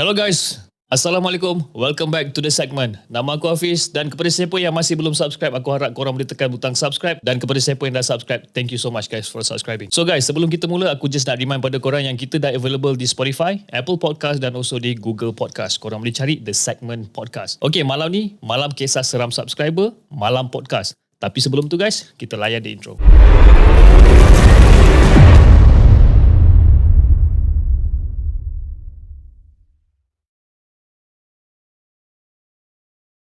Hello guys, Assalamualaikum. Welcome back to the segment. Nama aku Hafiz dan kepada siapa yang masih belum subscribe, aku harap korang boleh tekan butang subscribe dan kepada siapa yang dah subscribe, thank you so much guys for subscribing. So guys, sebelum kita mula, aku just nak remind pada korang yang kita dah available di Spotify, Apple Podcast dan also di Google Podcast. Korang boleh cari The Segment Podcast. Okay, malam ni, malam kisah seram subscriber, malam podcast. Tapi sebelum tu guys, kita layan di intro.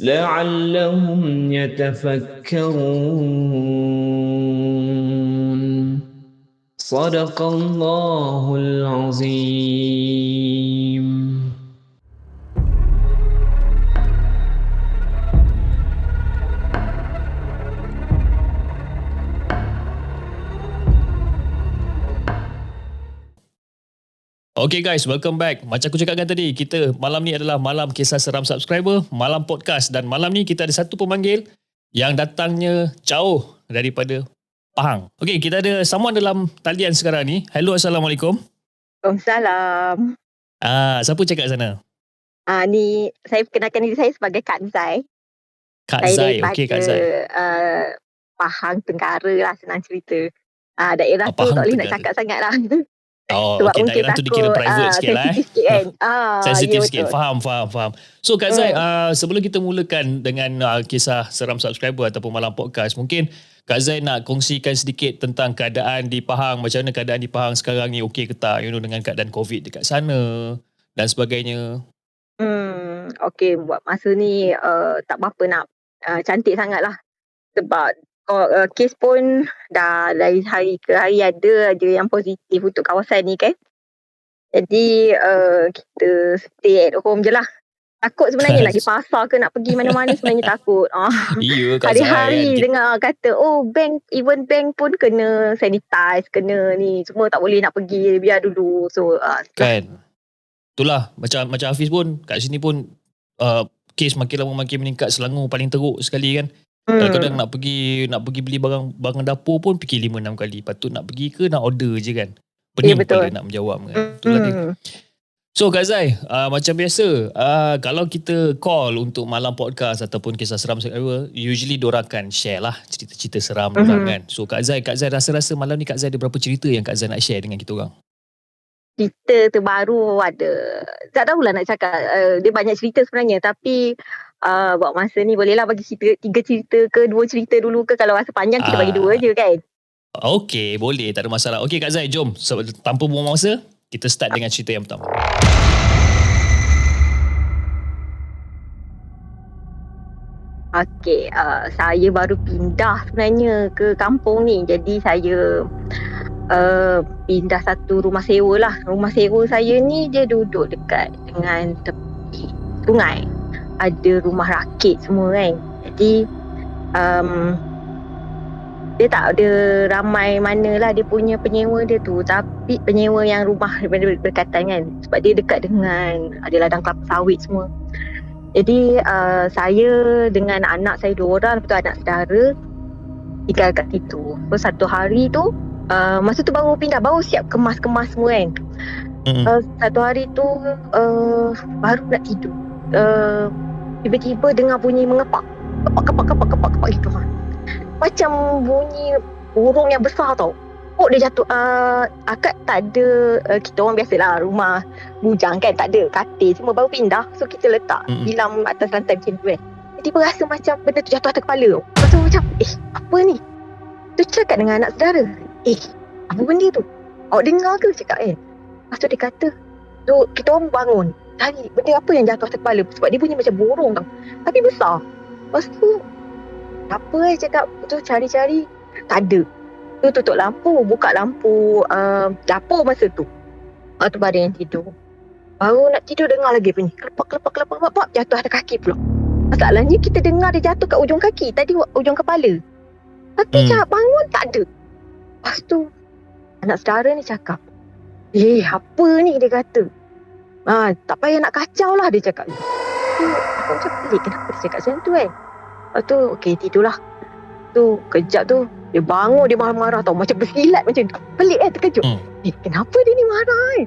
لعلهم يتفكرون. صدق الله العظيم. Okay guys, welcome back. Macam aku cakapkan tadi, kita malam ni adalah malam kisah seram subscriber, malam podcast dan malam ni kita ada satu pemanggil yang datangnya jauh daripada Pahang. Okay, kita ada someone dalam talian sekarang ni. Hello, Assalamualaikum. Waalaikumsalam. Ah, siapa cakap sana? Ah ni saya kenalkan diri saya sebagai Kak Zai. Kak saya Zai. Okay, Kak Zai. Uh, Pahang Tenggara lah senang cerita. Ah daerah Oh, tu Pahang tak boleh nak cakap sangat lah. Oh, Sebab okay, mungkin daerah tu dikira takut, private ah, sikit lah eh. sensitif sikit kan. Ah, Sensitif ya, sikit. betul. Faham, faham, faham. So Kak Zai, Hmm. uh, sebelum kita mulakan dengan uh, kisah seram subscriber ataupun malam podcast, mungkin Kak Zai nak kongsikan sedikit tentang keadaan di Pahang. Macam mana keadaan di Pahang sekarang ni okey ke tak? You know, dengan keadaan COVID dekat sana dan sebagainya. Hmm, okay buat masa ni uh, tak berapa nak uh, cantik sangat lah. Sebab uh, kes pun dah dari hari ke hari ada aja yang positif untuk kawasan ni kan. Jadi uh, kita stay at home je lah. Takut sebenarnya nak pergi pasar ke nak pergi mana-mana sebenarnya takut. Ah, Ya, Zai. hari-hari kan? dengar kata oh bank even bank pun kena sanitize, kena ni semua tak boleh nak pergi biar dulu. So uh, Kan. Itulah macam macam Hafiz pun kat sini pun uh, kes makin lama makin meningkat Selangor paling teruk sekali kan. Hmm. Kadang-kadang nak pergi nak pergi beli barang barang dapur pun fikir 5 6 kali. Patut nak pergi ke nak order je kan. Pening Ya, betul. kepala nak menjawab kan. Itulah dia. Hmm. So Kak Zai, uh, macam biasa, uh, kalau kita call untuk malam podcast ataupun kisah seram usually diorang akan share lah cerita-cerita seram mm-hmm. Mhm. diorang kan. So Kak Zai, Kak Zai rasa-rasa malam ni Kak Zai ada berapa cerita yang Kak Zai nak share dengan kita orang? cerita terbaru ada tak tahulah nak cakap uh, dia banyak cerita sebenarnya tapi uh, buat masa ni bolehlah bagi cerita tiga cerita ke dua cerita dulu ke kalau rasa panjang kita bagi Ah. dua je kan Okey, boleh. Tak ada masalah. Okey Kak Zai, jom. So, tanpa buang masa, kita start dengan cerita yang pertama. Okey, uh, saya baru pindah sebenarnya ke kampung ni. Jadi saya uh, pindah satu rumah sewa lah. Rumah sewa saya ni dia duduk dekat dengan tepi sungai. Ada rumah rakit semua kan. Jadi um, dia tak ada ramai mana lah dia punya penyewa dia tu. Tapi penyewa yang rumah ber- berdekatan kan. Sebab dia dekat dengan ada ladang kelapa sawit semua. Jadi uh, saya dengan anak saya dua orang lepas tu anak saudara tinggal kat situ. So satu hari tu uh, masa tu baru pindah baru siap kemas-kemas semua kan. Mm-mm. Uh, satu hari tu uh, baru nak tidur. Uh, tiba-tiba dengar bunyi mengepak. Kepak kepak kepak kepak kepak gitu kan. Macam bunyi burung yang besar tau. Oh dia jatuh uh, akak tak ada uh, kita orang biasalah rumah bujang kan tak ada katil semua baru pindah. So kita letak Mm-mm. tilam atas lantai macam tu kan. Tiba rasa macam benda tu jatuh atas kepala tau. Lepas tu macam eh apa ni? Tu cakap dengan anak saudara. Eh apa benda tu? Awak dengar ke? cakap kan lepas tu dia kata tu kita orang bangun cari benda apa yang jatuh atas kepala sebab dia bunyi macam burung tau tapi besar lepas tu apa eh cakap tu cari-cari tak ada tu tutup lampu buka lampu uh, dapur masa tu Lepas tu baru yang tidur. Baru nak tidur dengar lagi bunyi. Kelepak, kelepak, kelepak, kelepak. Jatuh ada kaki pula. Masalahnya kita dengar dia jatuh kat ujung kaki. Tadi ujung kepala. Tapi Hmm. hmm. bangun tak ada. Lepas tu anak saudara ni cakap. Eh apa ni dia kata. Ah, tak payah nak kacau lah dia cakap. Tu aku macam pelik kenapa dia cakap macam tu kan. Lepas tu okey tidurlah. Tu kejap tu dia bangun dia marah-marah tau. Macam bersilat macam. Pelik kan terkejut. Hmm. Eh kenapa dia ni marah kan.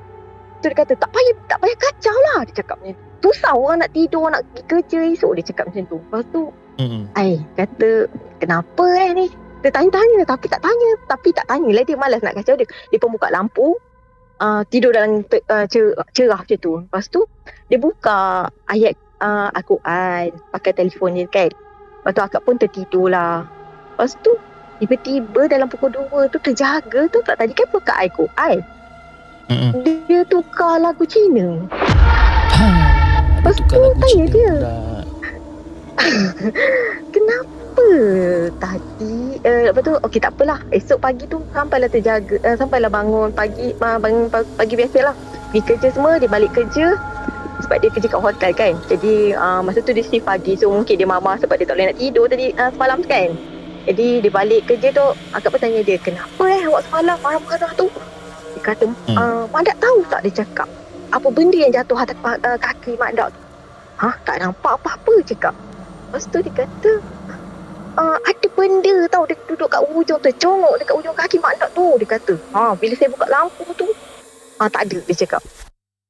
Tu dia kata tak payah tak payah kacau lah dia cakap macam tu. Susah orang nak tidur nak pergi kerja esok dia cakap macam tu. Lepas tu Hmm. Ai kata kenapa eh ni? Dia tanya-tanya tapi tak tanya. Tapi tak tanya lah dia malas nak kacau dia. Dia pun buka lampu. Uh, tidur dalam te- uh, cer- cerah macam tu. Lepas tu dia buka ayat uh, Al-Quran pakai telefon dia kan. Lepas tu akak pun tertidur lah. Lepas tu tiba-tiba dalam pukul 2 tu terjaga tu tak tadi kan buka Al-Quran. Hmm. Dia tukar lagu Cina. Lepas Tukar tu tanya Cina dia. pula. Kenapa tadi? Uh, Lepas tu? Okay tak apalah. Esok pagi tu Sampailah terjaga uh, Sampailah bangun pagi uh, Bangun pagi, pagi biasalah. Pergi kerja semua Dia balik kerja Sebab dia kerja kat hotel kan. Jadi uh, Masa tu dia shift pagi. So mungkin dia mama Sebab dia tak boleh nak tidur tadi uh, Semalam kan. Jadi dia balik kerja tu Akak pun tanya dia Kenapa eh awak semalam marah-marah tu? Dia kata Hmm. uh, Mak Dak tahu tak dia cakap. Apa benda yang jatuh atas uh, kaki Mak Dak? Tu Hah? Tak nampak apa-apa cakap. Lepas tu dia kata uh, ada benda tau. Dia duduk kat ujung tu congok dekat ujung kaki mak nak tu dia kata. Ha bila saya buka lampu tu ha tak ada dia cakap.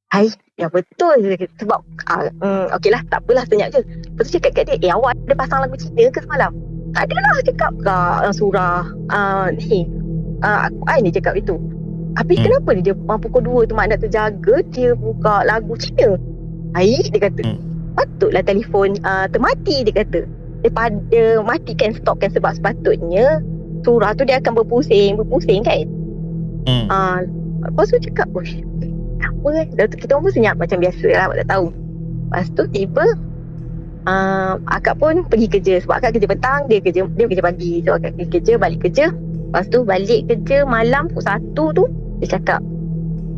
Hai ya betul dia sebab uh, um, okey lah tak apalah senyap je. Lepas tu cakap kat dia eh awak ada pasang lagu Cina ke semalam? Tak ada lah cakap. Kat uh, surah uh, ni uh, Al-Quran dia cakap itu. Habis Hmm. hmm. kenapa dia uh, pukul 2 tu mak nak terjaga dia buka lagu Cina hai dia kata. Hmm. patutlah telefon uh, termati dia kata daripada matikan stop kan sebab sepatutnya surah tu dia akan berpusing berpusing kan? Hmm. uh, lepas tu cakap Uish apa kan Dah tu kita pun senyap macam biasa lah tak tahu. Lepas tu tiba uh, akak pun pergi kerja sebab akak kerja petang dia kerja dia kerja pagi. So akak pergi kerja balik kerja. Lepas tu balik kerja malam pukul 1 tu dia cakap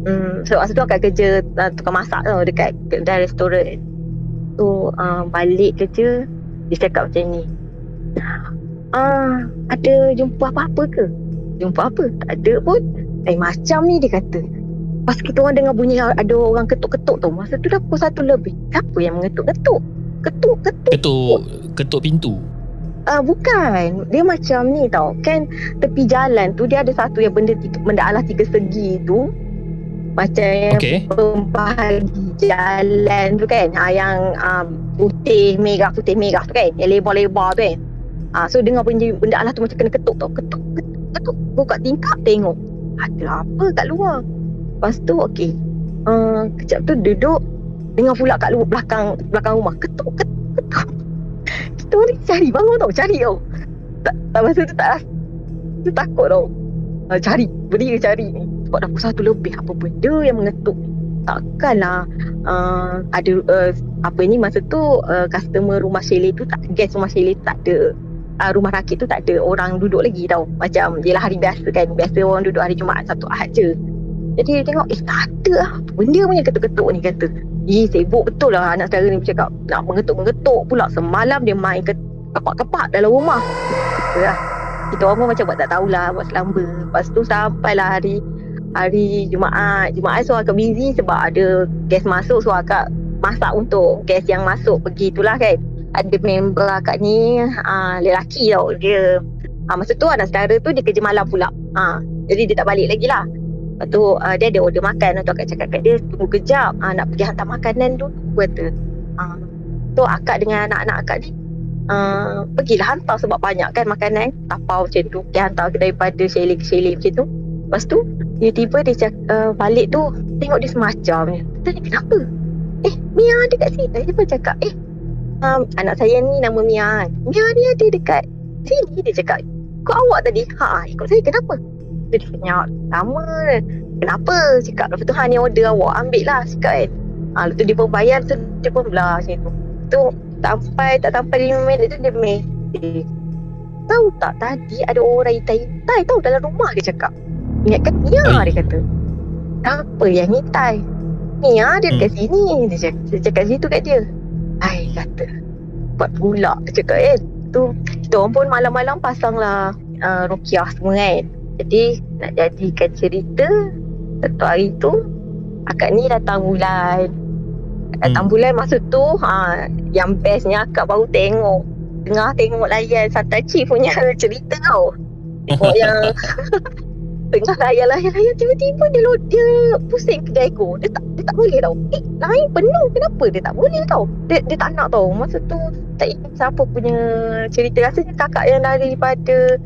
Hmm, so masa tu akak kerja uh, tukang masak tau dekat kedai restoran. So uh, balik kerja dia cakap macam ni. Ah, ada jumpa apa-apa ke? Jumpa apa? Tak ada pun. Eh macam ni dia kata. Pas kita orang dengar bunyi ada orang ketuk-ketuk tu. Masa tu dah pukul satu lebih. Siapa yang mengetuk-ketuk? Ketuk-ketuk. Ketuk ketuk pintu. Ah bukan. Dia macam ni tau. Kan tepi jalan tu dia ada satu yang benda tiga, benda alas tiga segi tu. Macam yang Okey. pembahagi jalan tu kan ha, yang um, putih merah putih merah tu kan yang lebar-lebar tu kan. Ha, so dengar benda, benda alas tu macam kena ketuk tau ketuk ketuk, ketuk. Buka tingkap tengok ada apa kat luar? Lepas tu okey. Uh, kejap tu duduk dengar pula kat luar belakang belakang rumah ketuk ketuk ketuk. Kita orang ni cari bangun tau cari tau. Tak, tak masa tu tak rasa tu takut tau. Uh, cari berdiri cari ni sebab dah pukul lebih apa benda yang mengetuk takkanlah uh, ada uh, apa ni masa tu uh, customer rumah chalet tu tak guest rumah tu tak ada uh, rumah rakit tu tak ada orang duduk lagi tau. Macam dia lah hari biasa kan biasa orang duduk hari Jumaat satu Ahad je. Jadi dia tengok eh tak ada lah benda punya ketuk-ketuk ni kata. Ih sibuk betul lah anak saudara ni bercakap nak mengetuk-mengetuk pula semalam dia main ke kapak-kapak dalam rumah. Lah. kita orang pun macam buat tak tahulah buat selamba. Lepas tu sampailah hari hari Jumaat. Jumaat so akak busy sebab ada guest masuk so akak masak untuk guest yang masuk. Pergi itulah kan. Ada member akak ni uh, lelaki tau. Dia uh, masa tu anak saudara tu dia kerja malam pula. Uh, jadi dia tak balik lagi lah. Lepas tu uh, dia ada order makan. Tu akak cakap kat dia tunggu kejap. Uh, nak pergi hantar makanan tu kata. Uh, so akak dengan anak-anak akak ni uh, pergilah hantar sebab banyak kan makanan. Tapau macam tu dia hantar daripada chalet macam tu lepas tu tiba-tiba dia cak, uh, balik tu tengok dia semacam tanya kenapa? Eh Mia ada kat sini. Dia pun cakap eh um, anak saya ni nama Mia kan? Mia ni ada dekat sini dia cakap. Kau awak tadi? Ha ikut saya. Kenapa? Dia senyap. Sama kenapa? cakap. Lepas tu ha ni order awak ambil lah cakap kan. Ha, lepas tu dia pun bayar tu dia pun belah macam tu. Tu sampai tak sampai 5 minit tu dia mesej tahu tak tadi ada orang itai-itai tahu dalam rumah dia cakap ingatkan Mia Ai. dia kata Apa yang hitai? Ni ah dia Hmm. kat sini. Dia cakap, dia cakap situ kat dia. Hai kata. Buat pula cakap eh. Tu kita orang pun malam-malam pasang lah uh, rukiah semua kan. Jadi nak jadikan cerita satu hari tu akak ni datang bulan. Datang Hmm. bulan masa tu ha, yang bestnya akak baru tengok. Tengah tengok layan Santa Chief punya cerita tau. Tengok yang tengah layan-layan-layan tiba-tiba dia lo- dia pusing kedai ko. Dia tak dia tak boleh tau. Eh, lain penuh. Kenapa dia tak boleh tau? Dia dia tak nak tau. Masa tu tak ingat siapa punya cerita. Rasanya kakak yang daripada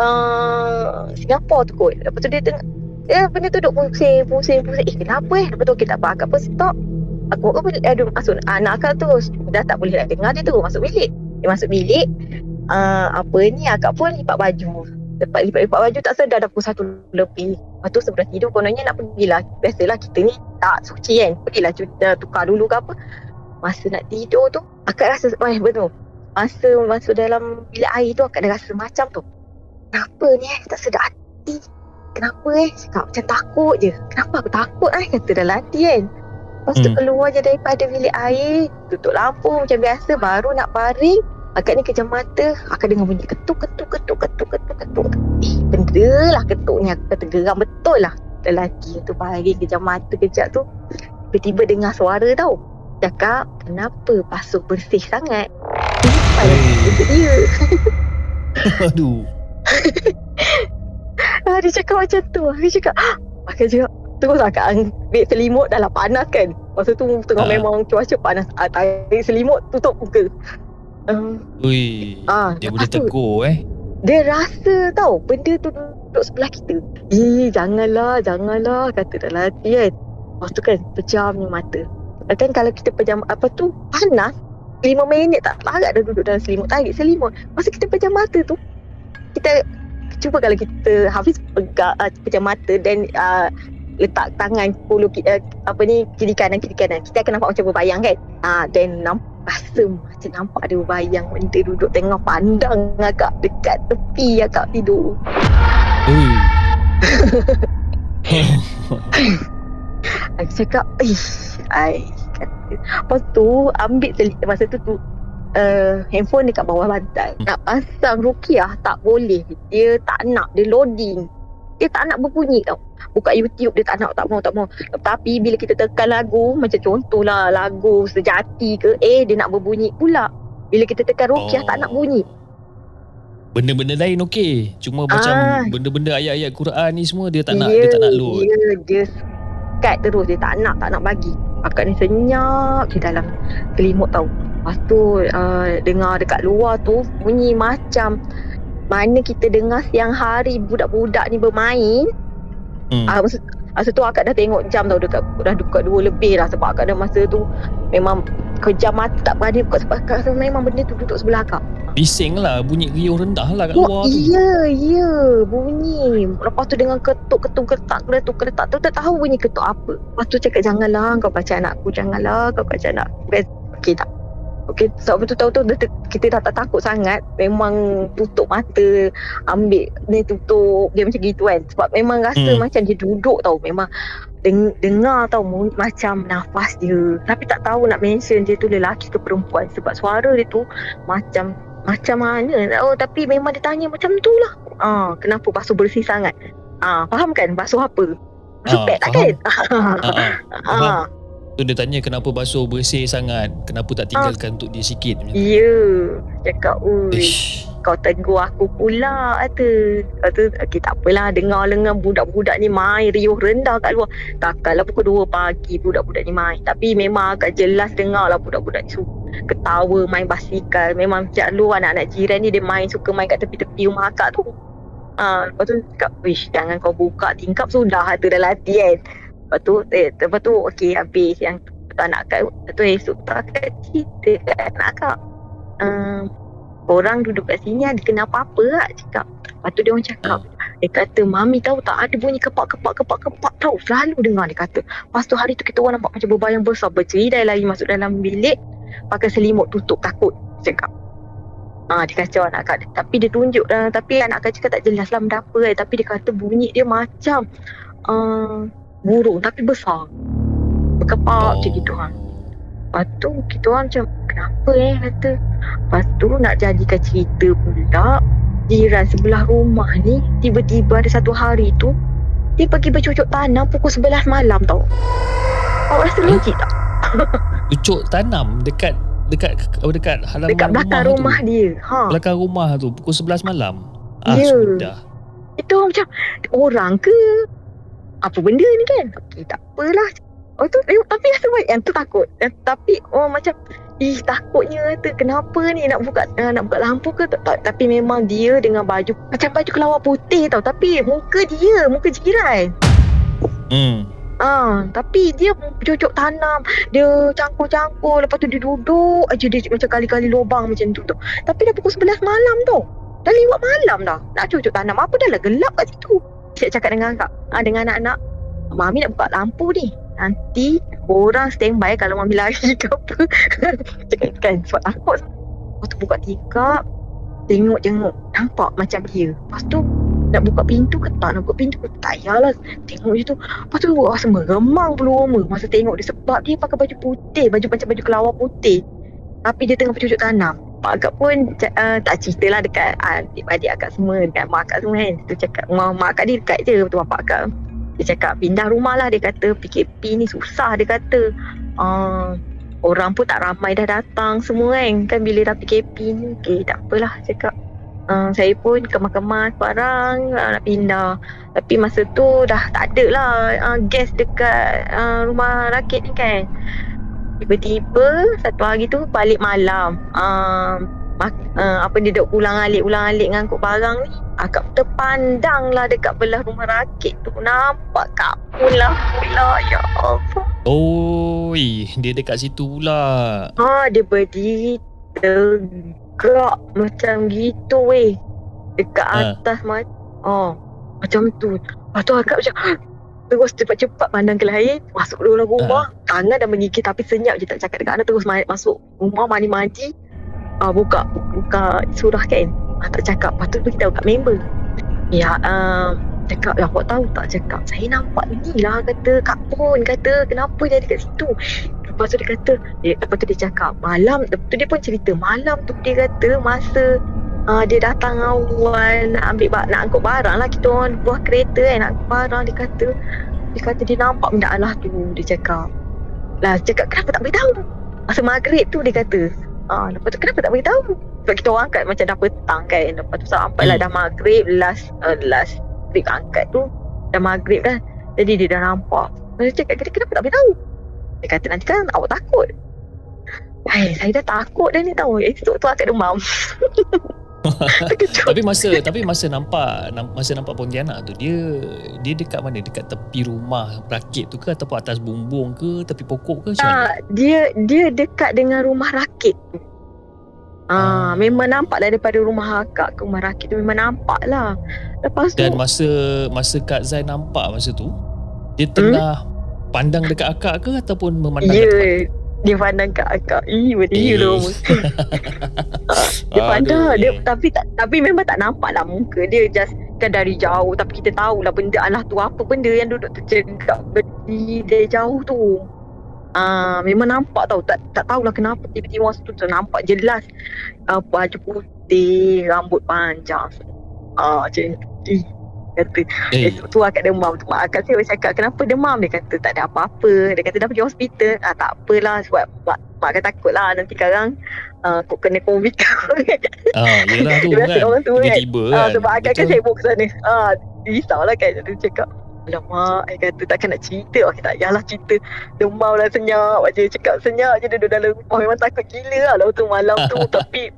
uh, Singapura tu kot. Lepas tu dia tengah Ya, benda tu duduk pusing, pusing, pusing. Eh, kenapa eh? Lepas tu kita apa? Akak pun stop. Aku aku boleh ada masuk anak akak tu dah tak boleh nak dengar dia tu masuk bilik. Dia masuk bilik. Uh, apa ni akak pun lipat baju. Lepas lipat-lipat baju tak sedar dah pukul satu lebih. Lepas tu sebelah tidur kononnya nak pergilah. Biasalah kita ni tak suci kan. Pergilah cuci, tukar dulu ke apa. Masa nak tidur tu akak rasa eh betul. Masa masuk dalam bilik air tu akak dah rasa macam tu. Kenapa ni eh? Tak sedar hati. Kenapa eh? Cakap macam takut je. Kenapa aku takut eh? Kata dalam hati kan. Lepas tu Hmm. keluar je daripada bilik air. Tutup lampu macam biasa. Baru nak baring. Akak ni kejam mata. Akak dengar bunyi ketuk, ketuk, ketuk, ketuk, ketuk, ketuk. Eh, benda lah ketuk ni. Aku kata geram betul lah. Lelaki tu baring kejam mata kejap tu. Tiba-tiba dengar suara tau. Cakap, kenapa basuh bersih sangat? Simpan Hey. untuk dia. Aduh. Ah, dia cakap macam tu. Dia cakap, "Ah!" Akak cakap, terus akak ambil selimut dah lah panas kan. Masa tu tengah Ah. memang cuaca panas. Ah, tarik selimut tutup muka. Um, Ui. ah, Dia boleh tegur eh. dia rasa tau benda tu duduk sebelah kita. Eh, janganlah, janganlah kata dalam hati kan. Lepas tu kan pejamnya mata. Kan kalau kita pejam apa tu panas, 5 minit tak larat dah duduk dalam selimut. Tarik selimut. Masa kita pejam mata tu, kita cuba kalau kita Hafiz pegang uh, pejam mata dan uh, letak tangan puluh uh, apa ni kiri kanan kiri kanan kita akan nampak macam berbayang kan ah dan nampak rasa macam nampak ada berbayang benda duduk tengah pandang agak dekat tepi agak tidur. Ui. aku cakap ish ai lepas tu ambil selit masa tu tu uh, handphone dekat bawah bantal. Nak pasang rukiah tak boleh. Dia tak nak dia loading. Dia tak nak berbunyi tau buka YouTube dia tak nak tak mau tak mau tapi bila kita tekan lagu macam contohlah lagu sejati ke eh dia nak berbunyi pula bila kita tekan rukiah Oh. tak nak bunyi Benda-benda lain okey. Cuma macam Ah. benda-benda ayat-ayat Quran ni semua dia tak nak dia tak nak load. Dia, dia cut terus dia tak nak tak nak bagi. Akak ni senyap di dalam selimut tau. Lepas tu uh, dengar dekat luar tu bunyi macam mana kita dengar siang hari budak-budak ni bermain. Hmm. Ah masa, masa tu akak dah tengok jam tau dekat dah dekat dua lebih lah sebab akak dah masa tu memang kejam mata tak berani buka sebab akak rasa memang benda tu duduk sebelah akak. Bising lah bunyi riuh rendah lah kat Oh luar tu. iya ya bunyi Lepas tu dengan ketuk ketuk ketak ketuk ketak tu tak tahu bunyi ketuk apa Lepas tu cakap janganlah kau baca anakku Janganlah kau baca anak Okey tak Okey sebab tu tahu tu kita dah tak takut sangat Memang tutup mata Ambil ni tutup Dia macam gitu kan Sebab memang rasa Hmm. macam dia duduk tau Memang deng- dengar tau macam nafas dia Tapi tak tahu nak mention dia tu lelaki ke perempuan Sebab suara dia tu macam macam mana tahu tapi memang dia tanya macam tu lah. Ah, kenapa basuh bersih sangat? Ah, faham kan basuh apa? Basuh Ah, pad tak faham. kan? Ha ah. ah, Tu dia tanya kenapa basuh bersih sangat? Kenapa tak tinggalkan untuk dia sikit macam ya. Cakap, ui, Ish. kau tegur aku pula kata. Tu, okay, tak apalah. Dengar dengan budak-budak ni main riuh rendah kat luar. Takkanlah pukul 2 pagi budak-budak ni main. Tapi memang agak jelas dengar lah budak-budak ni suka ketawa main basikal. Memang sejak dulu anak-anak jiran ni dia main suka main kat tepi-tepi rumah akak tu. Ah, lepas tu cakap, wish jangan kau buka tingkap sudah tu dalam hati kan. Lepas tu, eh, lepas tu okey habis yang anak akak. Lepas tu esok tu akak cerita kat anak akak. Um, orang duduk kat sini ada kena apa-apa tak cakap. Lepas tu dia orang cakap. Dia kata mami tahu tak ada bunyi kepak-kepak kepak-kepak tahu. Selalu dengar dia kata. Lepas tu hari tu kita orang nampak macam berbayang besar bercerai lagi masuk dalam bilik. Pakai selimut tutup takut. Cakap. Ah, dia kacau anak akak. Tapi dia tunjuk uh, tapi anak akak cakap tak jelas lah benda apa kan. Tapi dia kata bunyi dia macam uh, burung tapi besar. Berkepak Oh. macam gitu ha. Lepas tu kita orang macam kenapa eh kata. Lepas tu nak jadikan cerita pula jiran sebelah rumah ni tiba-tiba ada satu hari tu dia pergi bercucuk tanam pukul 11 malam tau. Awak rasa Eh? logik tak? Cucuk tanam dekat dekat oh, dekat halaman Dekat belakang rumah, rumah tu. dia. Ha. Belakang rumah tu pukul 11 malam. Ah Ya. sudah. Itu macam orang ke? Apa benda ni kan? Okey tak apalah. Oh tu eh, tapi rasa baik yang tu takut. Eh, tapi orang macam Ih takutnya kata kenapa ni nak buka uh, nak buka lampu ke tak, tak, tapi memang dia dengan baju macam baju kelawar putih tau tapi muka dia muka jiran Hmm. Ah, tapi dia cucuk tanam, dia cangkul-cangkul, lepas tu dia duduk aja dia macam kali-kali lubang macam tu tu. Tapi dah pukul 11 malam tu. Dah lewat malam dah. Nak cucuk tanam apa dah lah gelap kat situ. Cik cakap dengan akak, ah, dengan anak-anak, Mami nak buka lampu ni. Nanti orang standby kalau Mami lari ke apa. cakap kan, sebab takut. Lepas tu buka tikar, tengok-tengok, nampak macam dia. Lepas tu nak buka pintu ke tak, nak buka pintu ke tak. Yalah, tengok je tu. Lepas tu rasa meremang bulu roma masa tengok dia sebab dia pakai baju putih, baju macam baju kelawar putih. Tapi dia tengah bercucuk tanam. Mak akak pun uh, tak cerita lah dekat adik-adik akak semua, dekat mak akak semua kan. Dia cakap, mak, mak akak dia dekat je betul bapak akak. Dia cakap pindah rumah lah dia kata PKP ni susah dia kata. Uh, orang pun tak ramai dah datang semua kan. Kan bila dah PKP ni, okay tak apalah cakap. Uh, saya pun kemas-kemas barang uh, nak pindah. Tapi masa tu dah tak ada lah uh, gas dekat uh, rumah rakit ni kan. Tiba-tiba satu hari tu balik malam. Uh, uh, apa dia duduk ulang-alik ulang-alik ngangkut barang ni. Akak terpandang lah dekat belah rumah rakit tu. Nampak kapun lah pula. Ya Allah. Oi, dia dekat situ pula. Ha, dia berdiri tegak macam gitu weh. Dekat Ha. atas ha. Oh, macam tu. Lepas tu akak macam terus cepat-cepat pandang ke lain, masuk dalam rumah. Tangan dah menggigit tapi senyap je tak cakap dekat anak terus ma- masuk rumah mandi-mandi. Ah buka buka surah kan. Ah, tak cakap. Lepas tu beritahu kat member. Ya, uh, cakap ya awak tahu tak cakap. Saya nampak ni lah kata Kak Pun kata kenapa dia ada kat situ. Lepas tu dia kata dia, lepas tu dia cakap malam lepas tu dia pun cerita malam tu dia kata masa uh, dia datang awal nak ambil ba- nak angkut barang lah kita orang. Buah kereta kan nak angkut barang dia kata dia kata dia nampak benda Allah tu dia cakap. Lah cakap kenapa tak beritahu? Masa maghrib tu dia kata. Ah lepas tu kenapa tak beritahu? Sebab kita orang angkat macam dah petang kan. Lepas tu sampai lah Hmm. dah maghrib last uh, last trip angkat tu dah maghrib dah. Jadi dia dah nampak. Lepas tu cakap "Kenapa- kenapa tak beritahu? Dia kata nanti kan awak takut. Hai, saya dah takut dah ni tahu. Esok tu akak demam. Terkejut. Tapi masa tapi masa nampak nam- masa nampak Pontianak tu dia dia dekat mana? Dekat tepi rumah rakit tu ke ataupun atas bumbung ke, tepi pokok ke macam mana? Tak, dia dia dekat dengan rumah rakit tu. Ah, Ah. memang nampak lah daripada rumah akak ke rumah rakit tu memang nampak lah. Lepas tu Dan masa masa Kak Zai nampak masa tu, dia tengah pandang dekat akak ke ataupun memandang ya kat tempat? Dia pandang kat akak. Ih, berdiri Eh. lah. Dia pandang Aduh, dia eh. tapi tak tapi memang tak nampak lah muka dia just kan dari jauh tapi kita tahu lah benda Allah tu apa benda yang duduk tercegak berdiri dari jauh tu. Ah memang nampak tau tak tak tahulah kenapa tiba-tiba masa tu nampak jelas uh, baju putih, rambut panjang. Ah macam tu. Kata Eh, Esok tu akak demam tu Mak akak saya cakap Kenapa demam? Dia kata tak ada apa-apa. Dia kata dah pergi hospital. Ah, Tak apalah Sebab mak, mak takut lah. Nanti sekarang uh, Kok kena covid ah, yelah tu kan. orang tua kan. Tiba-tiba ah, kan. Sebab akak kan sibuk ke sana. Ah, Risau lah kan? Dia cakap Alamak Dia kata takkan nak cerita. Okey tak payahlah cerita. Demam lah senyap. Aja Cakap senyap je Duduk dalam rumah. Memang takut gila lah Lalu tu malam tu. Tapi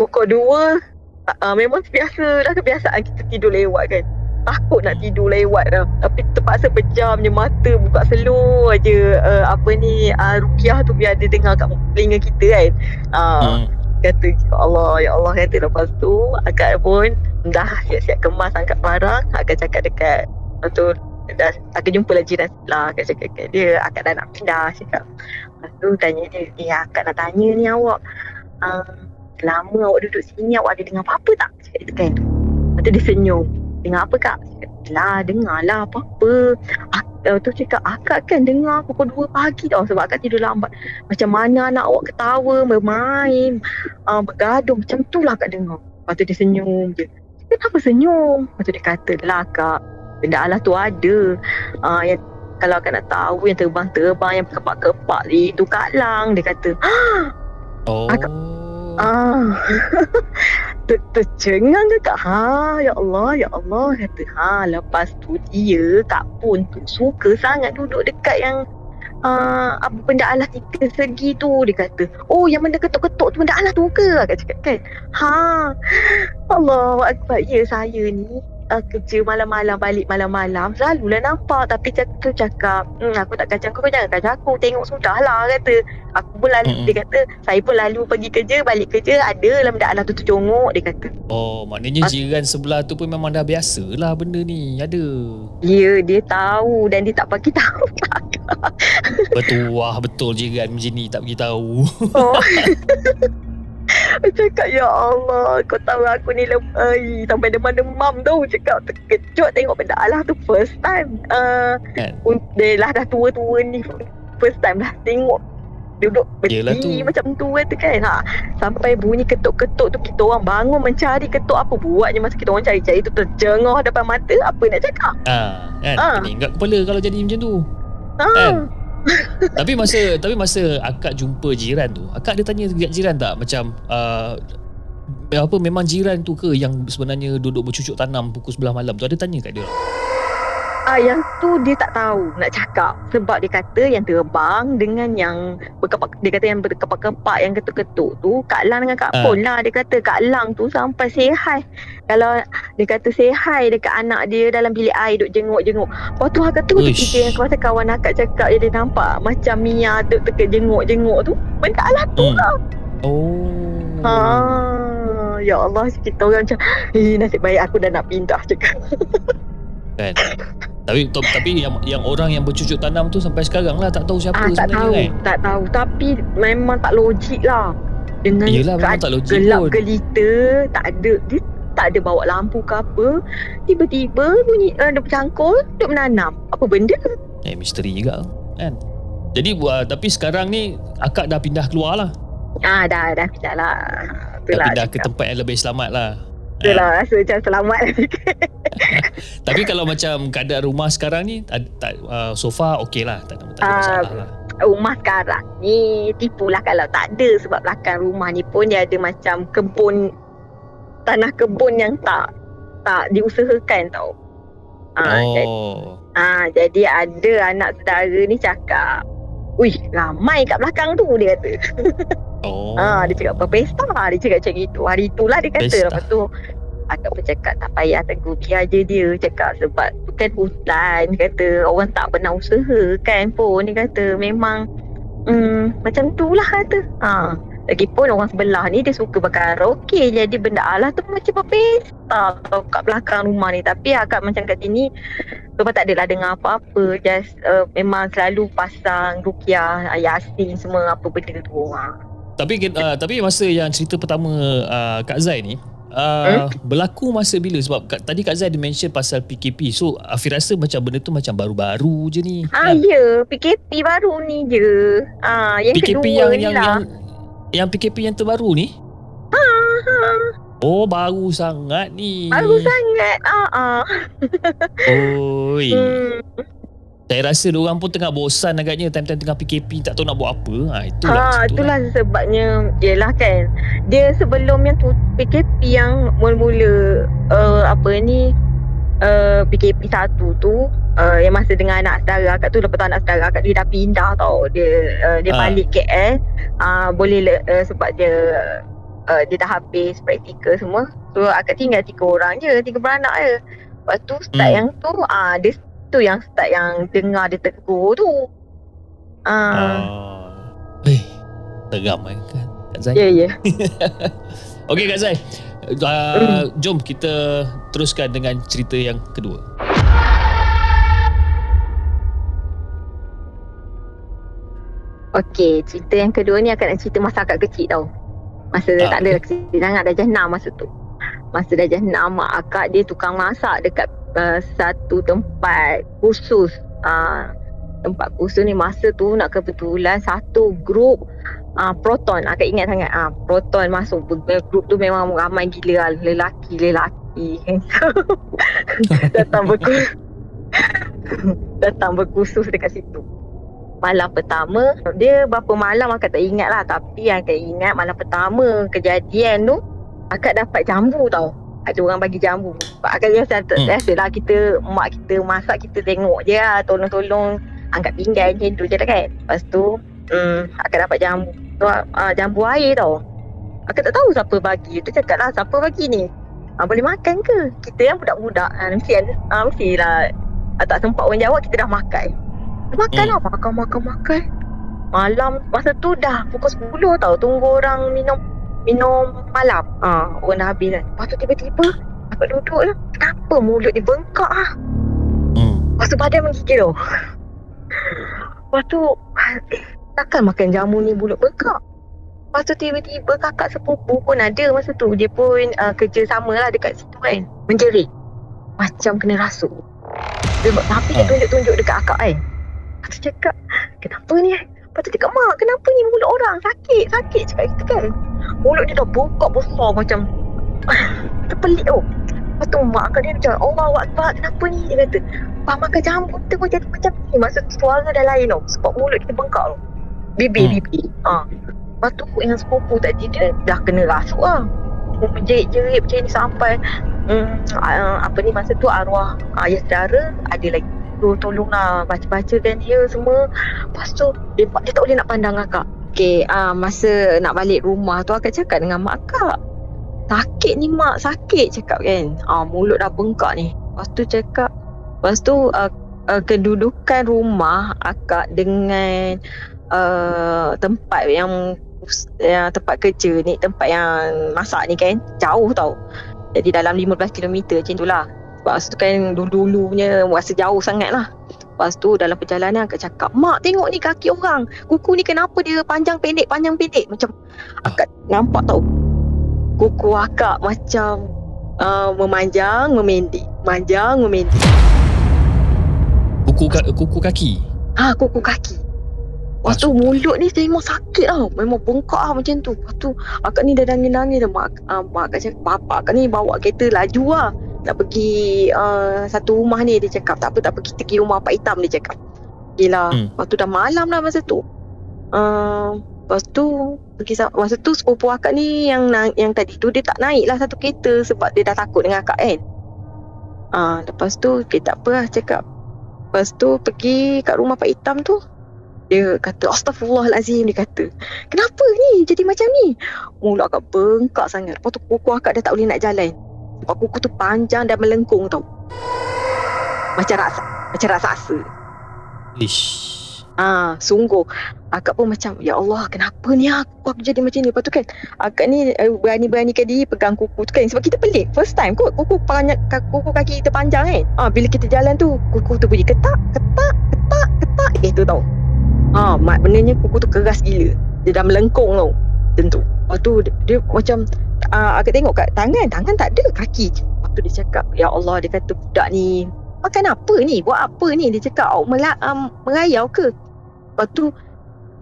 Pukul dua uh, Memang biasa lah Kebiasaan kita tidur lewat kan Takut nak tidur lewat dah Tapi terpaksa pejam je mata Buka slow aja uh, Apa ni uh, Rukiah tu biar dia dengar kat telinga kita kan. Uh, Hmm. Kata ya Allah Ya Allah kata. Lepas tu Akak pun Dah siap-siap kemas Angkat barang Akak cakap dekat Lepas tu dah, Akak jumpa lah jiran sebelah Akak cakap kat dia Akak dah nak pindah Cakap. Lepas tu tanya dia Eh akak nak tanya ni awak uh, Selama awak duduk sini Awak ada dengar apa-apa tak? Cakap itu kan. Lepas tu dia senyum Dengar apa kak lah dengar lah apa-apa Ak- uh, tu cakap akak kan dengar pukul 2 pagi tau sebab akak tidur lambat. Macam mana anak awak ketawa, bermain, uh, bergaduh. Macam tu lah akak dengar. Lepas tu dia senyum je. Kenapa senyum? Lepas tu dia kata lah kak, benda Allah tu ada. Uh, yang kalau akak nak tahu yang terbang-terbang, yang kepak-kepak itu Kak Lang. Dia kata, Oh. Ah. Ter- tercengang ke kak? Ha, ya Allah, ya Allah. Kata, ha, lepas tu dia, Kak Pun tu suka sangat duduk dekat yang uh, apa benda Allah tiga segi tu. Dia kata, oh yang benda ketuk-ketuk tu benda Allah tu ke? Akak cakap kan. Ha, Allah Akbar. Ya, saya ni uh, kerja malam-malam balik malam-malam selalulah nampak tapi tu cakap hmm, aku tak kacau kau jangan kacau aku tengok sudah lah kata aku pun lalu Mm-mm. dia kata saya pun lalu pergi kerja balik kerja ada dalam dalam tu tercongok dia kata Oh, maknanya jiran sebelah tu pun memang dah biasa lah benda ni. Ada. ya dia tahu dan dia tak bagi tahu Betul betul jiran macam ni tak beritahu. oh. Cakap ya Allah kau tahu aku ni lemai sampai demam-demam tau cakap terkejut tengok benda Allah tu first time uh, Kan? dia lah dah tua-tua ni first time lah tengok duduk Yelah berdiri tu. macam tu kan ha. sampai bunyi ketuk-ketuk tu kita orang bangun mencari ketuk apa buatnya masa kita orang cari-cari tu terjengah depan mata apa nak cakap Ah, kan? Pening kat kepala kalau jadi macam tu. ha. Kan? Tapi masa tapi masa akak jumpa jiran tu, akak ada tanya dekat jiran tak macam uh, apa memang jiran tu ke yang sebenarnya duduk bercucuk tanam pukul 11 malam tu ada tanya kat dia? Ah, yang tu dia tak tahu nak cakap sebab dia kata yang terbang dengan yang berkepak dia kata yang berkepak-kepak yang ketuk-ketuk tu Kak Lang dengan Kak Ah. Pon lah dia kata Kak Lang tu sampai hi kalau dia kata hi dekat anak dia dalam bilik air duk jenguk-jenguk lepas tu akak tu terfikir yang kuasa kawan akak cakap yang dia nampak macam Mia duk teka jenguk-jenguk tu benda lah tu Hmm. lah Oh. ha, ya Allah kita orang macam eh nasib baik aku dah nak pindah cakap Kan? Tapi to- tapi yang yang orang yang bercucuk tanam tu sampai sekarang lah tak tahu siapa Ah, tak tahu, kan. tak tahu. Tapi memang tak logik lah. Dengan Yelah memang tak logik gelap pun. gelita, tak ada dia tak ada bawa lampu ke apa. Tiba-tiba bunyi uh, dia bercangkul, duk menanam. Apa benda? Eh misteri juga kan. Jadi uh, tapi sekarang ni akak dah pindah keluar lah. Ah, dah, dah pindah lah. Dah Itulah. pindah ke tempat yang lebih selamat lah. Itulah, rasa macam selamat. Tapi kalau macam keadaan rumah sekarang ni tak, tak uh, sofa okey lah tak, ada- tak ada Ah, masalah lah. rumah sekarang ni tipulah kalau tak ada sebab belakang rumah ni pun dia ada macam kebun tanah kebun yang tak tak diusahakan tau. Ah, jadi, Oh. ah, jadi ada anak saudara ni cakap Wih, ramai kat belakang tu dia kata. Oh. Ah, dia cakap berpesta. Dia cakap macam itu. Hari itulah dia kata. Pesta. Lepas tu akak pun cakap tak payah tegur biar je dia cakap sebab tu kan hutan dia kata orang tak pernah usaha kan pun dia kata memang hmm, macam tu lah kata ha. Lagipun orang sebelah ni dia suka berkaraoke jadi benda Allah tu macam tau kat belakang rumah ni tapi akak macam kat sini sebab tak adalah dengar apa-apa just uh, memang selalu pasang rukiah yasin semua apa benda tu ha. Tapi uh, tapi masa yang cerita pertama uh, Kak Zai ni Uh, berlaku masa bila sebab kat, tadi Kak Zai ada mention pasal PKP so Afi rasa macam benda tu macam baru-baru je ni Ah kan? ya, PKP baru ni je. Ah, yang PKP kedua yang ni yang, lah. yang yang PKP yang terbaru ni Oh baru sangat ni Baru sangat. Ah ah. Oi Hmm. Saya rasa orang pun tengah bosan agaknya time-time tengah PKP tak tahu nak buat apa. Ha itulah. Ha, itulah sebabnya Yelah kan Dia sebelum yang tu PKP yang mula-mula uh, Apa ni uh, PKP satu tu uh, Yang masa dengan anak saudara Akak tu lepas tu anak saudara Akak dia dah pindah tau Dia uh, dia Ah. balik KL uh, Boleh le- uh, sebab dia uh, Dia dah habis praktikal semua So akak tinggal tiga orang je Tiga beranak je Lepas tu start Hmm. yang tu uh, Dia tu yang start yang dengar dia tegur tu uh, Ah. Eh, seram kan Kak Zai. Ya ya Okey Kak Zai. Uh, jom kita teruskan dengan cerita yang kedua. Okey, cerita yang kedua ni akan nak cerita masa akak kecil tau. Masa Ah, tak ada kecil sangat darjah 6 masa tu. Masa darjah 6 mak akak dia tukang masak dekat uh, satu tempat khusus uh, tempat kursus ni masa tu nak kebetulan satu grup uh, proton. Akak ingat sangat. Ah uh, proton masuk grup tu memang ramai gila. Lah lelaki lelaki. Datang berkursus datang berkursus dekat situ. Malam pertama dia berapa malam akak tak ingat lah. Tapi yang akak ingat malam pertama kejadian tu akak dapat jambu tau. Ada orang bagi jambu. Akak rasa tak Hmm. hmm. lah kita mak kita masak kita tengok je lah tolong-tolong angkat pinggan macam tu je lah kan. Lepas tu hmm, akak dapat jambu tu, uh, jambu air tau. Akak tak tahu siapa bagi. Tu cakap lah siapa bagi ni? Uh, boleh makan ke? Kita yang budak-budak uh, mesti uh, mesti lah. Uh, tak sempat orang jawab kita dah makan. Makan Hmm. lah makan makan makan. Malam masa tu dah pukul 10 tau tunggu orang minum minum malam. Ah orang dah habis kan. Lepas tu tiba-tiba akak duduk lah. Kenapa mulut dia bengkak ah? Hmm. lepas tu badan menggigil tau. Lepas tu eh, takkan makan jamu ni mulut bengkak lepas tu tiba-tiba kakak sepupu pun ada masa tu. Dia pun uh, kerja sama lah dekat situ kan. Menjerit. Macam kena rasuk. Dia, tapi dia Ah. tunjuk-tunjuk dekat akak kan. Lepas tu cakap kenapa ni eh? Lepas tu cakap mak kenapa ni mulut orang? Sakit sakit cakap gitu kan. Mulut dia dah bengkak besar macam tu pelik tu Lepas tu mak akak dia macam Allah Akbar kenapa ni? Dia kata Pak makan jambu tu jadi macam ni. Maksud suara dah lain tau Sebab mulut kita bengkak tu Bibir Hmm. bibir ha. Lepas tu yang sepupu tadi dia dah kena rasuk lah. Dia menjerit-jerit macam ni sampai hmm, uh, Apa ni masa tu arwah ayah saudara Ada lagi tu tolonglah baca-bacakan dia semua. Lepas tu dia, dia tak boleh nak pandang akak. Okay, uh, masa nak balik rumah tu akak cakap dengan mak akak. Sakit ni mak, sakit cakap kan. Uh, Mulut dah bengkak ni. Lepas tu cakap Lepas tu uh, uh, kedudukan rumah akak dengan uh, tempat yang yang tempat kerja ni tempat yang masak ni kan jauh tau. Jadi dalam 15 km macam tu lah. Lepas tu kan dulu-dulu punya rasa jauh sangat lah. Lepas tu dalam perjalanan akak cakap mak tengok ni kaki orang. Kuku ni kenapa dia panjang pendek panjang pendek? Macam akak nampak tau. Kuku akak macam uh, memanjang memendek memanjang memendek Kuku, kuku kaki. Ha kuku kaki Lepas tu mulut ni memang sakit tau. Memang bengkak lah macam tu. Lepas tu akak ni dah nangis-nangis dah. Mak, uh, mak akak cakap Bapak akak ni bawa kereta laju lah Nak pergi uh, satu rumah ni Dia cakap. Tak apa tak apa Kita pergi rumah Pak Hitam dia cakap. Gila Hmm. Lepas tu dah malam lah masa tu. Uh, Lepas tu pergi, sa- Masa tu sepupu akak ni yang yang tadi tu Dia tak naik lah satu kereta Sebab dia dah takut dengan akak kan. Uh, Lepas tu okay, tak apa lah cakap. Lepas tu pergi kat rumah Pak Hitam tu dia kata Astaghfirullahalazim dia kata. Kenapa ni? Jadi macam ni? Mulut akak bengkak sangat. Lepas tu kuku akak dah tak boleh nak jalan. Sebab kuku tu panjang dan melengkung tau. Macam rasa Macam raksasa Ish. Ah, sungguh. Akak pun macam Ya Allah kenapa ni aku, aku jadi macam ni? Lepas tu kan Akak ni eh, berani-beranikan diri Pegang kuku tu kan. Sebab kita pelik. First time kot Kuku, panjang, kuku kaki kita panjang kan. Ah, Bila kita jalan tu Kuku tu bunyi ketak Ketak Ketak Ketak. Gitu tau Ah, maknanya kuku tu keras gila. Dia dah melengkung tau Macam tu. Lepas tu dia, dia macam ah, Akak tengok kat tangan Tangan tak ada Kaki. Je Lepas tu dia cakap Ya Allah Dia kata budak ni Makan apa ni? Buat apa ni? Dia cakap oh, mela, um, Merayau ke? Lepas tu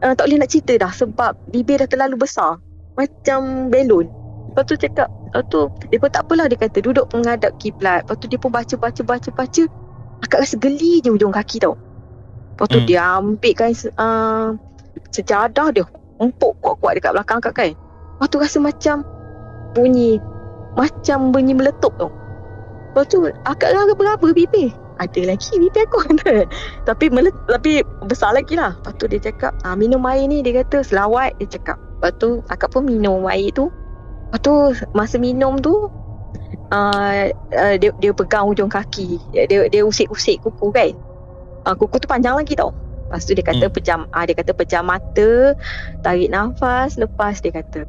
uh, Tak boleh nak cerita dah Sebab bibir dah terlalu besar. Macam belon Lepas tu cakap Lepas tu Dia pun tak apalah Dia kata duduk menghadap kiblat. Lepas tu dia pun baca baca baca baca. Akak rasa geli je ujung kaki tau Lepas tu Hmm. dia ambil kan uh, Sejadah dia Empuk kuat-kuat dekat belakang akak kan. Lepas tu rasa macam Bunyi Macam bunyi meletup tau. Lepas tu akak raba-raba bibir. Ada lagi bibir aku. Tapi melet, tapi besar lagi lah. Lepas tu dia cakap ah, minum air ni dia kata selawat dia cakap. Lepas tu akak pun minum air tu. Lepas tu masa minum tu uh, uh, dia, dia pegang ujung kaki. Dia, dia, dia usik-usik kuku kan uh, kuku tu panjang lagi tau lepas tu dia kata Hmm. pejam uh, dia kata pejam mata tarik nafas lepas dia kata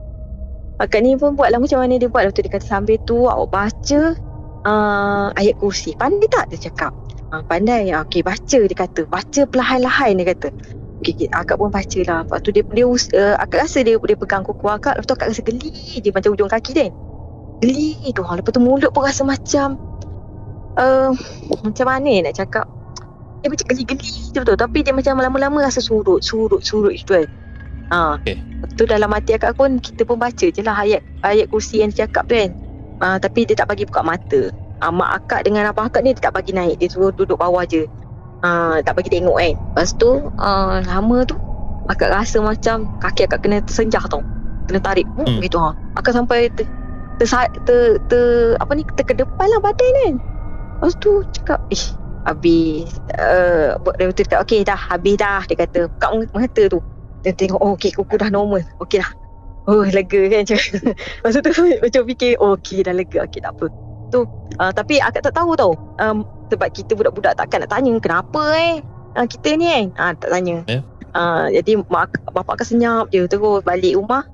Akak ni pun buatlah macam mana dia buat Lepas tu dia kata sambil tu awak baca uh, ayat kursi. Pandai tak dia cakap? Uh, pandai. Ah, Okey baca dia kata. Baca perlahan-lahan dia kata. Okey okay, akak pun baca lah. Lepas tu dia, dia uh, akak rasa dia, dia pegang kuku akak. Lepas tu akak rasa geli dia macam ujung kaki dia. Geli tu. Lepas tu mulut pun rasa macam uh, macam mana nak cakap? Dia macam geli-geli je betul Tapi dia macam lama-lama rasa surut Surut surut gitu kan ha. Okay. Tu dalam hati akak pun Kita pun baca je lah ayat Ayat kursi yang dia cakap tu kan ha, Tapi dia tak bagi buka mata ha, Mak akak dengan abang akak ni Dia tak bagi naik Dia suruh duduk bawah je ha, Tak bagi tengok kan Lepas tu uh, Lama tu Akak rasa macam Kaki akak kena tersenjah tau Kena tarik hmm. Hmm. gitu ha. Akak sampai ter, ter, ter, ter, Apa ni Terkedepan lah badan kan Lepas tu cakap Ish Habis uh, Dia cakap Okay dah habis dah Dia kata. Buka mata tu Dia tengok Oh okay kuku dah normal. Okay dah. Oh lega kan. Masa tu macam fikir Oh okay dah lega. Okay tak apa. Tu uh, Tapi akak tak tahu tau um, Sebab kita budak-budak takkan nak tanya Kenapa eh? Uh, Kita ni kan uh, Tak tanya. Ya. uh, Jadi mak, bapak akak senyap je Terus balik rumah.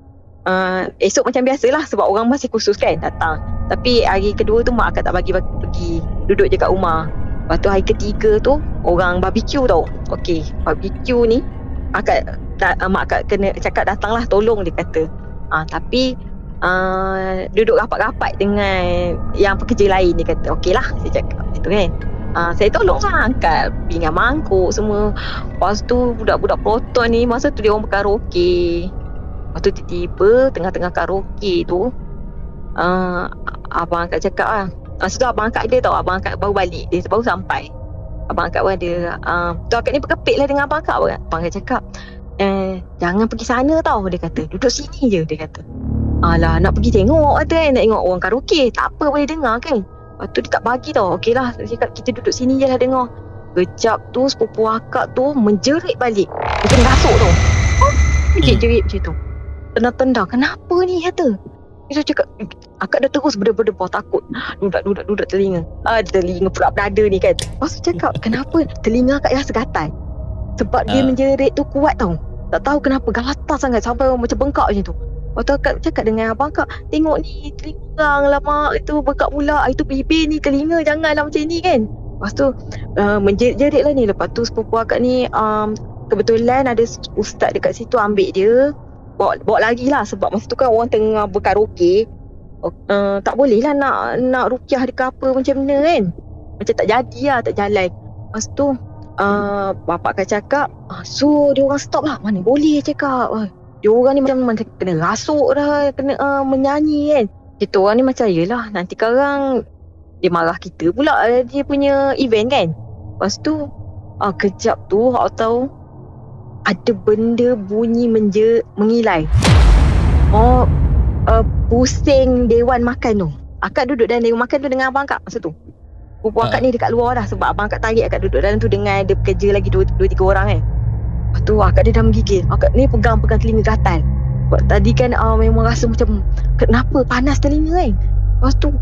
Uh, Esok macam biasalah Sebab orang masih khusus kan Datang. Tapi hari kedua tu Mak akak tak bagi bagi- pergi Duduk je kat rumah Lepas tu hari ketiga tu Orang barbecue tau. Okay Barbecue ni Akak da, uh, Mak akak kena cakap datanglah Tolong dia kata. Uh, Tapi uh, Duduk rapat-rapat dengan Yang pekerja lain Dia kata. Okey lah Saya cakap Itu kan. Uh, Saya tolong lah Angkat pinggan mangkuk semua. Lepas tu Budak-budak proton ni Masa tu dia orang berkaraoke. Lepas tu tiba-tiba Tengah-tengah karaoke tu uh, Abang akak cakap lah Masa tu abang akak dia tau. Abang akak baru balik. Dia baru sampai. Abang akak pun ada uh, Tu akak ni berkepit lah dengan abang akak Abang akak cakap eh, Jangan pergi sana tau Dia kata. Duduk sini je Dia kata. Alah nak pergi tengok kata kan. Nak tengok orang karaoke. Tak apa boleh dengar kan. Lepas tu dia tak bagi tau. Okey lah Dia cakap kita duduk sini je lah dengar. Kejap tu sepupu akak tu Menjerit balik. Kena rasuk tau. Oh, Jerit-jerit macam tu. Tendang-tendang Kenapa ni? kata. Dia cakap "Eh, Akak dah terus berdebar-debar takut. Dudak-dudak-dudak telinga. Ah, Telinga pula berada ni kan. Lepas tu cakap Kenapa Telinga akak rasa gatal? Sebab dia Ah. menjerit tu kuat tau. Tak tahu kenapa Galatas sangat. Sampai macam bengkak macam tu. Lepas tu akak cakap dengan abang akak Tengok ni Telinga orang lah mak Itu bengkak pula. Itu bibir ni Telinga janganlah macam ni kan. Lepas tu uh, Menjerit-jerit lah ni. Lepas tu sepupu akak ni um, Kebetulan ada ustaz dekat situ ambil dia. Bawa, bawa lagi lah Sebab masa tu kan orang tengah berkaraoke uh, Tak boleh lah nak Nak rukiah dekat apa macam mana kan? Macam tak jadi lah Tak jalan. Lepas tu uh, Bapak akan cakap ah, So dia orang stop lah. Mana boleh cakap? Ah, Dia orang ni macam, macam Kena rasuk dah Kena uh, menyanyi kan? Kita orang ni macam Yelah nanti sekarang Dia marah kita pula Dia punya event kan? Lepas tu uh, Kejap tu Awak tahu Ada benda bunyi menje, Mengilai. Oh uh, Pusing Dewan makan tu. Akak duduk dalam dewan makan tu Dengan abang akak masa tu. Pupu Ha. akak ni dekat luar dah Sebab abang akak tarik akak duduk dalam tu Dengan ada pekerja lagi dua, dua tiga orang kan. Lepas tu akak dia dah menggigil. Akak ni pegang-pegang telinga gatal. Sebab tadi kan uh, memang rasa macam Kenapa panas telinga kan? Lepas tu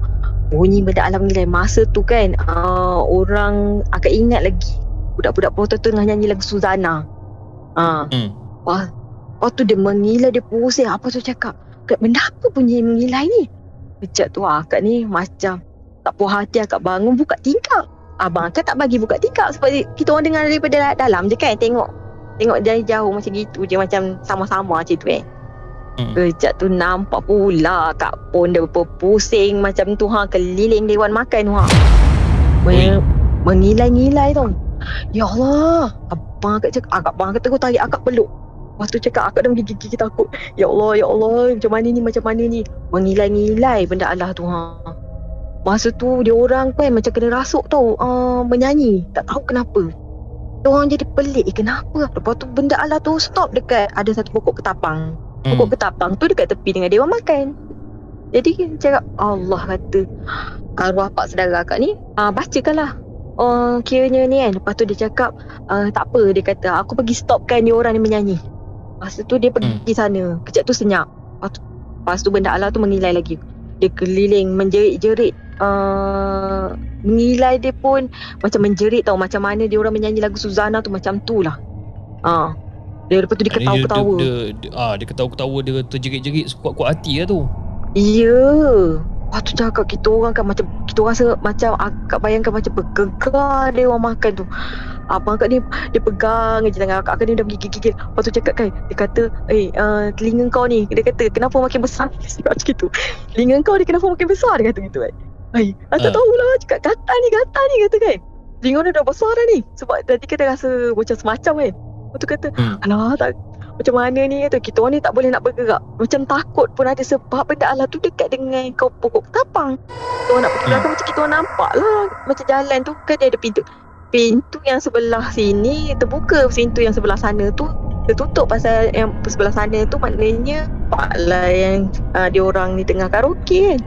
Bunyi benda alam nilai Masa tu kan uh, Orang Akak ingat lagi Budak-budak proton tu tengah nyanyi lagu Suzana. Uh, Hmm. Wah, Lepas tu dia mengilai Dia pusing. Apa tu cakap Kak, Benda apa bunyi mengilai ni? Kejap tu ah, akak ni macam Tak puas hati akak bangun Buka tingkap. Abang akak tak bagi buka tingkap Sebab kita orang dengar daripada da- dalam je kan Tengok Tengok dari jauh macam gitu je Macam sama-sama macam tu eh. Hmm. Kejap tu nampak pula Kak pun dia berpusing Macam tu ha Keliling dewan makan tu ha. Men- Mengilai-ngilai tau. Ya Allah Abang akak cakap Akak abang akak terus tarik akak peluk Lepas tu cakap akak dah menggigil takut. Ya Allah ya Allah Macam mana ni macam mana ni? Mengilai-ngilai benda Allah tu ha. Masa tu dia orang kan macam kena rasuk tau uh, Menyanyi. Tak tahu kenapa. Dia orang jadi pelik eh, Kenapa? Lepas tu benda Allah tu stop dekat Ada satu pokok ketapang. Hmm. Pokok ketapang tu dekat tepi dengan dewan makan. Jadi cakap Allah kata Arwah pak saudara akak ni uh, Bacakanlah Oh, kiranya ni kan. Lepas tu dia cakap uh, Tak apa Dia kata Aku pergi stopkan ni orang ni menyanyi Lepas tu dia pergi Hmm. sana. Kejap tu senyap. Lepas tu, lepas tu benda Allah tu mengilai lagi. Dia keliling Menjerit-jerit uh, Mengilai dia pun Macam menjerit tau. Macam mana dia orang menyanyi lagu Suzana tu Macam tu lah. Uh. Dia lepas tu dia ketawa-ketawa Dia, dia, dia, ah, dia ketawa-ketawa Dia terjerit-jerit Kuat-kuat hati lah tu. Ya. Lepas tu cakap kita orang kan macam kita rasa macam akak bayangkan macam bergegar dia orang makan tu. Abang akak ni dia pegang je tangan akak. Akak ni dah gigil-gigil. Lepas tu cakap kan dia kata eh uh, telinga kau ni dia kata kenapa makin besar macam gitu. Telinga kau ni kenapa makin besar dia kata gitu kan. Hai, aku tak Ah. tahulah cakap gatal ni gatal ni kata kan. telinga dia dah besar dah ni. Sebab tadi kita rasa macam semacam kan. Lepas tu kata, Hmm. alah tak macam mana ni kata kita orang ni tak boleh nak bergerak. Macam takut pun ada sebab benda Allah tu dekat dengan kau pokok petapang. Kita orang nak pergi Hmm. belakang macam kita orang nampak lah. Macam jalan tu kan dia ada pintu. Pintu yang sebelah sini terbuka. Pintu yang sebelah sana tu tertutup pasal yang sebelah sana tu maknanya pak lah yang uh, dia orang ni tengah karaoke kan.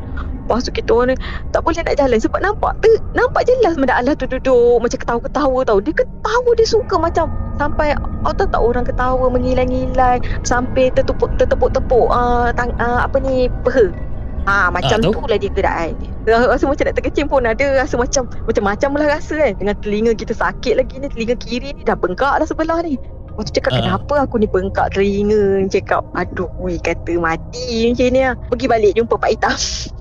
Lepas tu kita orang ni tak boleh nak jalan sebab nampak tu nampak jelas benda Allah tu duduk macam ketawa-ketawa tau. Dia ketawa dia suka macam sampai kau tahu tak orang ketawa mengilai-ngilai sampai tertepuk tertepuk-tepuk uh, tang, uh, apa ni peha. Ha macam tahu. tu lah dia gerak kan. Rasa macam nak terkecim pun ada rasa macam macam-macam lah rasa kan. Dengan telinga kita sakit lagi ni telinga kiri ni dah bengkak dah sebelah ni. Lepas tu cakap Ah. kenapa aku ni bengkak telinga Cakap aduh weh kata mati macam ni lah Pergi balik jumpa Pak Hitam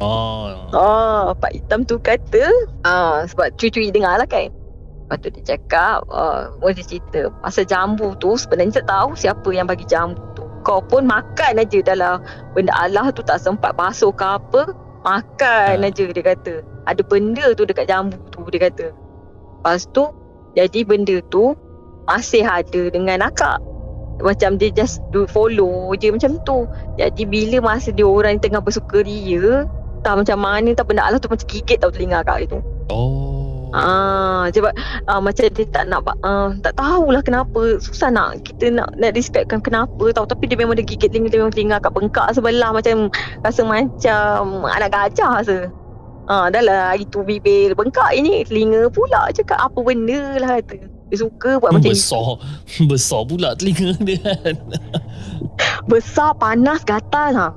Oh. Oh, Pak Hitam tu kata, ah sebab cuy-cuy dengar lah kan. Lepas tu dia cakap, uh, dia cerita, pasal jambu tu sebenarnya tak tahu siapa yang bagi jambu tu. Kau pun makan aja dalam benda Allah tu tak sempat basuh ke apa, makan Ah. aja dia kata. Ada benda tu dekat jambu tu dia kata. Lepas tu, jadi benda tu masih ada dengan akak. Macam dia just do follow je macam tu. Jadi bila masa dia orang tengah bersukaria, tak macam mana tak benda Allah tu macam gigit tau telinga akak itu. Oh. Ah, sebab ah, macam dia tak nak ah, tak tahulah kenapa susah nak kita nak nak describekan kenapa tau tapi dia memang dia gigit telinga dia memang telinga akak bengkak sebelah macam rasa macam anak gajah rasa. Ah, dah lah itu bibir bengkak ini telinga pula cakap apa benda lah kata. Dia suka buat macam itu. besar. Besar pula telinga dia kan. Besar, panas, gatal ha.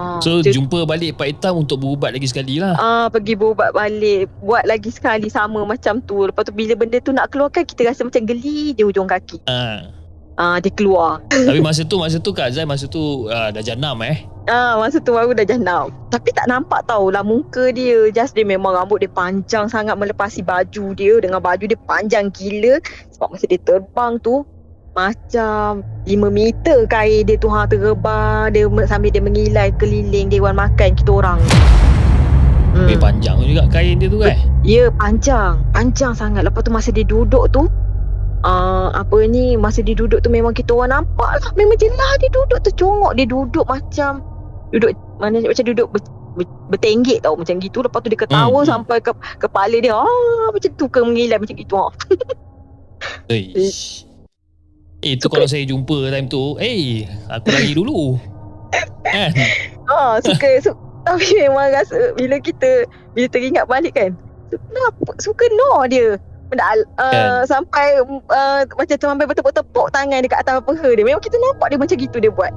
Ah, So dia- jumpa balik Pak Hitam untuk berubat lagi sekali lah. Ah pergi berubat balik. Buat lagi sekali sama macam tu. Lepas tu bila benda tu nak keluarkan Kita rasa macam geli di ujung kaki. Ah. Ah Dia keluar. Tapi masa tu masa tu Kak Zai masa tu uh, dah jenam eh. Ah Masa tu baru dah jenam Tapi tak nampak tau lah muka dia. Just dia memang rambut dia panjang sangat Melepasi baju dia. Dengan baju dia panjang gila. Sebab masa dia terbang tu macam 5 meter kain dia tu ha terbang dia sambil dia mengilai keliling dewan makan kita orang. Hmm. panjang juga kain dia tu eh. Ya panjang Panjang sangat Lepas tu masa dia duduk tu uh, Apa ni Masa dia duduk tu Memang kita orang nampak lah Memang jelas dia duduk tercongok Dia duduk macam Duduk mana Macam duduk ber, ber, Bertenggek tau Macam gitu Lepas tu dia ketawa Hmm, hmm. Sampai ke kepala dia ah, Macam tu ke mengilai Macam gitu ah. Eish. Eh tu kalau saya jumpa time tu, eh aku lagi dulu. Kan? ah, Suka su, Tapi memang rasa Bila kita Bila teringat balik kan Kenapa Suka no dia Benda, uh, Kan. sampai uh, macam tu sampai bertepuk-tepuk tangan dekat atas peha dia. Memang kita nampak dia macam gitu dia buat.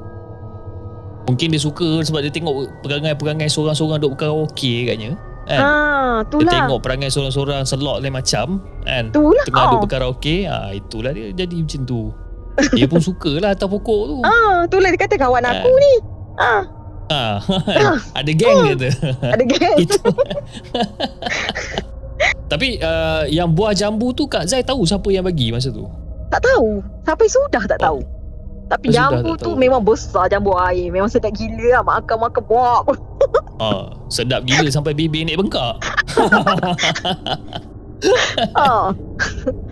Mungkin dia suka sebab dia tengok perangai-perangai seorang-seorang duk karaoke katnya. Kan? Ha, Dia itulah. tengok perangai seorang-seorang selok lain macam kan. Itulah. Tengah Ah. duk berkaraoke, ah itulah dia jadi macam tu. Dia pun sukalah atas pokok tu. Ah, itulah dia kata kawan aku ni. Ah, Ah, ada geng dia tu. ada geng. Itu. Tapi uh, yang buah jambu tu Kak Zai tahu siapa yang bagi masa tu? tak tahu. Sampai sudah tak tahu. Tapi Sampai sudah jambu tu tahu. memang besar jambu air. Memang sedap gila lah. Makan-makan buah. Ah, sedap gila sampai bibir naik bengkak. ah.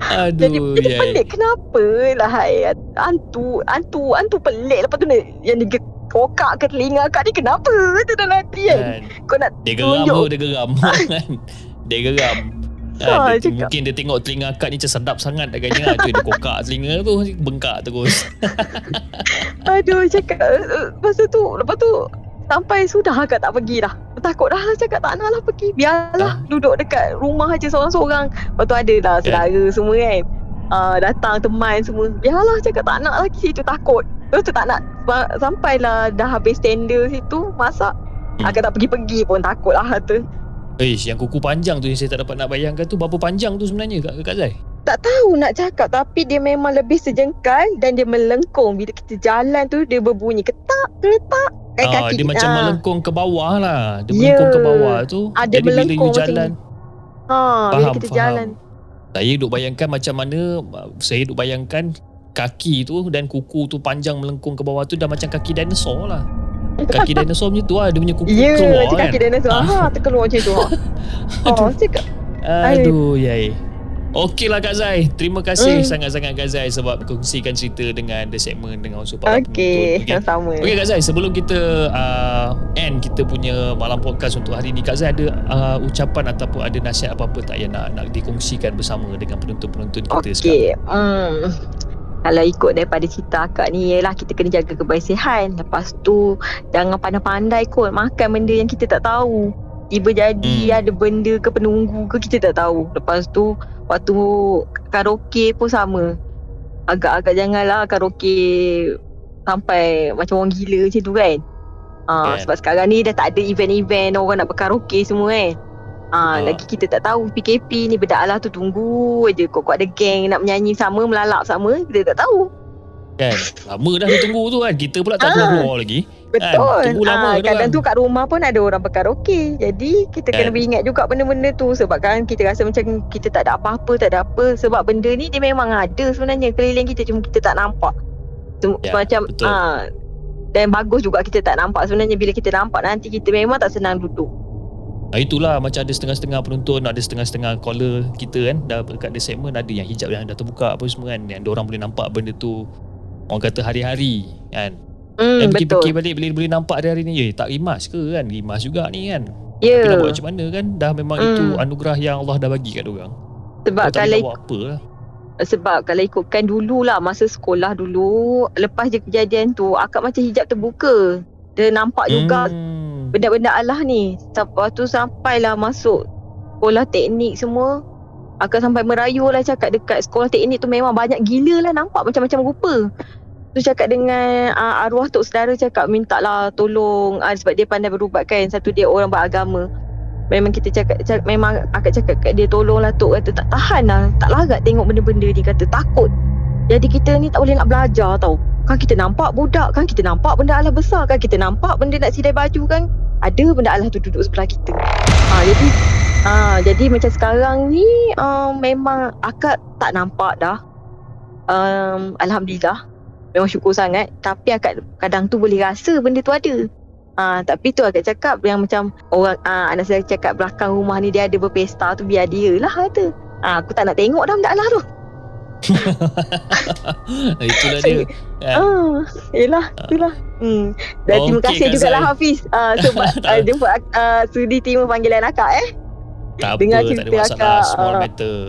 Aduh, Jadi dia ya. pelik. Kenapa lah hai. Hantu. Hantu. Hantu pelik. Lepas tu ni, yang dia kokak ke telinga kak ni kenapa? Itu dalam hati kan. Kan. Kau nak Dia geram tunjuk. tu, dia geram. Kan? dia geram. Ah, Ah, dia, cakap. mungkin dia tengok telinga akak ni macam sedap sangat agaknya. Tu dia kokak telinga tu bengkak terus. Aduh cakap Masa tu Lepas tu Sampai sudah agak tak pergi dah? Takut dah lah cakap tak nak lah pergi. Biarlah duduk dekat rumah je seorang-seorang. Lepas tu ada lah saudara semua kan. Uh, Datang teman semua. Biarlah cakap tak nak lagi situ takut. Lepas tu tak nak Sa- Sampailah dah habis tender situ Masak. Hmm. Agak tak pergi-pergi pun takut lah tu. Eish, yang kuku panjang tu yang saya tak dapat nak bayangkan tu berapa panjang tu sebenarnya Kak, Kak Zai? Tak tahu nak cakap Tapi dia memang lebih sejengkal Dan dia melengkung. Bila kita jalan tu Dia berbunyi ketak Ketak Kan Ah, dia macam ah. melengkung ke bawah lah. Dia Ya. melengkung ke bawah tu. Ah, dia Jadi bila you jalan, Ha, bila Faham, kita faham. jalan. saya duk bayangkan macam mana saya duk bayangkan kaki tu dan kuku tu panjang melengkung ke bawah tu dah macam kaki dinosaur lah. Kaki dinosaur macam tu lah dia punya kuku Ya, keluar kan. kaki dinosaur. Ha, terkeluar macam tu. Ha. Oh, cakap. Aduh, yai. Okey lah Kak Zai. Terima kasih Hmm. sangat-sangat Kak Zai sebab kongsikan cerita dengan the segment dengan unsur para Okey, penonton. sama-sama. Okey Kak Zai, sebelum kita uh, end kita punya malam podcast untuk hari ni, Kak Zai ada uh, ucapan ataupun ada nasihat apa-apa tak yang nak nak dikongsikan bersama dengan penonton-penonton kita sekarang? Okey. Hmm. Kalau ikut daripada cerita akak ni Ialah kita kena jaga kebersihan Lepas tu Jangan pandai-pandai kot Makan benda yang kita tak tahu Tiba jadi Hmm. ada benda ke penunggu ke kita tak tahu Lepas tu Waktu karaoke pun sama Agak-agak janganlah karaoke Sampai macam orang gila macam tu kan Ah, Kan. Sebab sekarang ni dah tak ada event-event Orang nak berkaraoke semua kan Ah, Ah. lagi kita tak tahu PKP ni benda Allah tu tunggu je kok ada geng nak menyanyi sama melalak sama kita tak tahu. Kan? Lama dah tunggu tu kan. Kita pula tak Ah. keluar-keluar lagi. Betul. tunggu lama tu kadang kan. tu kat rumah pun ada orang berkaraoke. Jadi kita kena Kan. beringat juga benda-benda tu sebab kan kita rasa macam kita tak ada apa-apa, tak ada apa sebab benda ni dia memang ada sebenarnya keliling kita cuma kita tak nampak. Sem- Ya, macam betul. ah dan bagus juga kita tak nampak sebenarnya bila kita nampak nanti kita memang tak senang duduk. Ah, itulah macam ada setengah-setengah penonton, ada setengah-setengah caller kita kan dah dekat the segment ada yang hijab yang dah terbuka apa semua kan yang orang boleh nampak benda tu orang kata hari-hari kan. Hmm, Dan betul. fikir balik boleh boleh nampak hari-hari ni, eh tak rimas ke kan? Rimas juga ni kan. Ya. Tapi nak buat macam mana kan? Dah memang Hmm. itu anugerah yang Allah dah bagi kat orang. Sebab tak kalau buat apa lah. Sebab kalau ikutkan dulu lah Masa sekolah dulu Lepas je kejadian tu Akak macam hijab terbuka Dia nampak juga Hmm. Benda-benda Allah ni Lepas tu sampailah masuk Sekolah teknik semua Akak sampai merayu lah cakap Dekat sekolah teknik tu memang banyak gila lah Nampak macam-macam rupa Tu cakap dengan uh, arwah tok saudara cakap minta lah tolong uh, sebab dia pandai berubat kan. Satu dia orang beragama. Memang kita cakap, cakap memang akak cakap kat dia tolonglah tok kata tak tahan lah. Tak larat tengok benda-benda ni kata takut. Jadi kita ni tak boleh nak belajar tau. Kan kita nampak budak kan kita nampak benda Allah besar kan kita nampak benda nak sidai baju kan? Ada benda Allah tu duduk sebelah kita. Ha, jadi ha, jadi macam sekarang ni um, memang akak tak nampak dah. Um, Alhamdulillah memang syukur sangat tapi akak kadang tu boleh rasa benda tu ada Ah, tapi tu akak cakap yang macam orang ah, anak saya cakap belakang rumah ni dia ada berpesta tu biar dia lah kata. Ah, aku tak nak tengok dah benda lah tu. Itulah dia. Kan? Ah, yelah, itulah. Hmm. Dan terima Okey, kasih juga lah. Hafiz uh, sebab uh, jumpa uh, sudi terima panggilan akak eh. Tak Dengar apa, tak ada masalah. akak, Small matter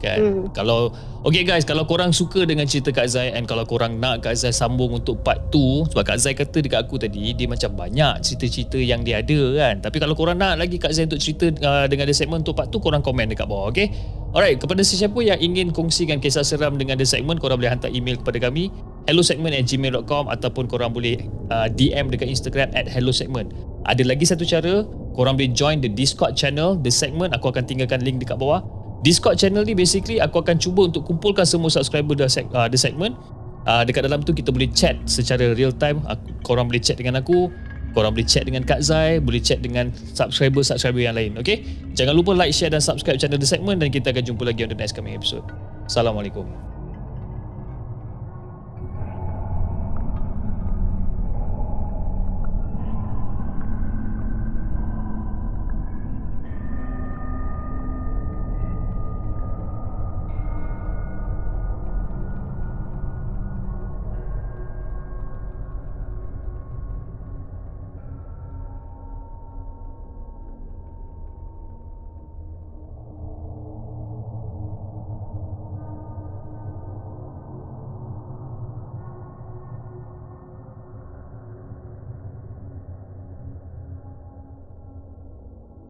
kan. Hmm. Kalau Okay guys, kalau korang suka dengan cerita Kak Zai and kalau korang nak Kak Zai sambung untuk part 2 sebab Kak Zai kata dekat aku tadi dia macam banyak cerita-cerita yang dia ada kan. Tapi kalau korang nak lagi Kak Zai untuk cerita uh, dengan The Segment untuk part 2 korang komen dekat bawah okay. Alright, kepada sesiapa yang ingin kongsikan kisah seram dengan The Segment korang boleh hantar email kepada kami hellosegment at gmail.com ataupun korang boleh uh, DM dekat Instagram at hellosegment. Ada lagi satu cara, korang boleh join the Discord channel The Segment. Aku akan tinggalkan link dekat bawah. Discord channel ni basically aku akan cuba untuk kumpulkan semua subscriber The, seg- uh, The Segment. Uh, dekat dalam tu kita boleh chat secara real time. Aku, korang boleh chat dengan aku. Korang boleh chat dengan Kak Zai, boleh chat dengan subscriber-subscriber yang lain. Okay? Jangan lupa like, share dan subscribe channel The Segment dan kita akan jumpa lagi on the next coming episode. Assalamualaikum.